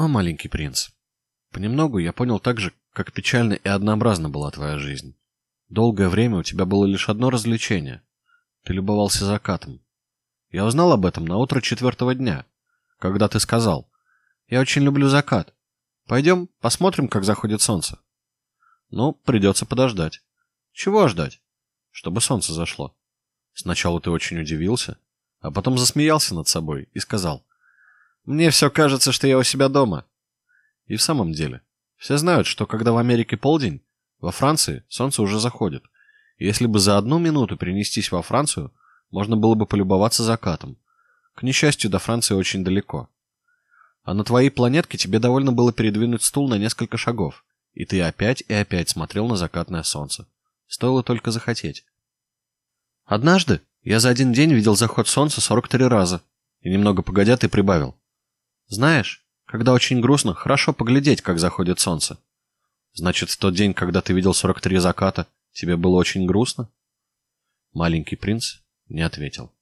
О, маленький принц, понемногу я понял так же, как печальна и однообразна была твоя жизнь. Долгое время у тебя было лишь одно развлечение. Ты любовался закатом. Я узнал об этом на утро четвертого дня, когда ты сказал: "Я очень люблю закат. Пойдем посмотрим, как заходит солнце". Ну, придется подождать. Чего ждать? Чтобы солнце зашло. Сначала ты очень удивился, а потом засмеялся над собой и сказал: "Мне все кажется, что я у себя дома". И в самом деле, все знают, что когда в Америке полдень, во Франции солнце уже заходит. И если бы за одну минуту перенестись во Францию, можно было бы полюбоваться закатом. К несчастью, до Франции очень далеко. А на твоей планетке тебе довольно было передвинуть стул на несколько шагов, и ты опять и опять смотрел на закатное солнце. Стоило только захотеть. Однажды я за один день видел заход солнца 43 раза, и немного погодя ты прибавил. Знаешь, когда очень грустно, хорошо поглядеть, как заходит солнце. Значит, в тот день, когда ты видел 43 заката, тебе было очень грустно? Маленький принц не ответил.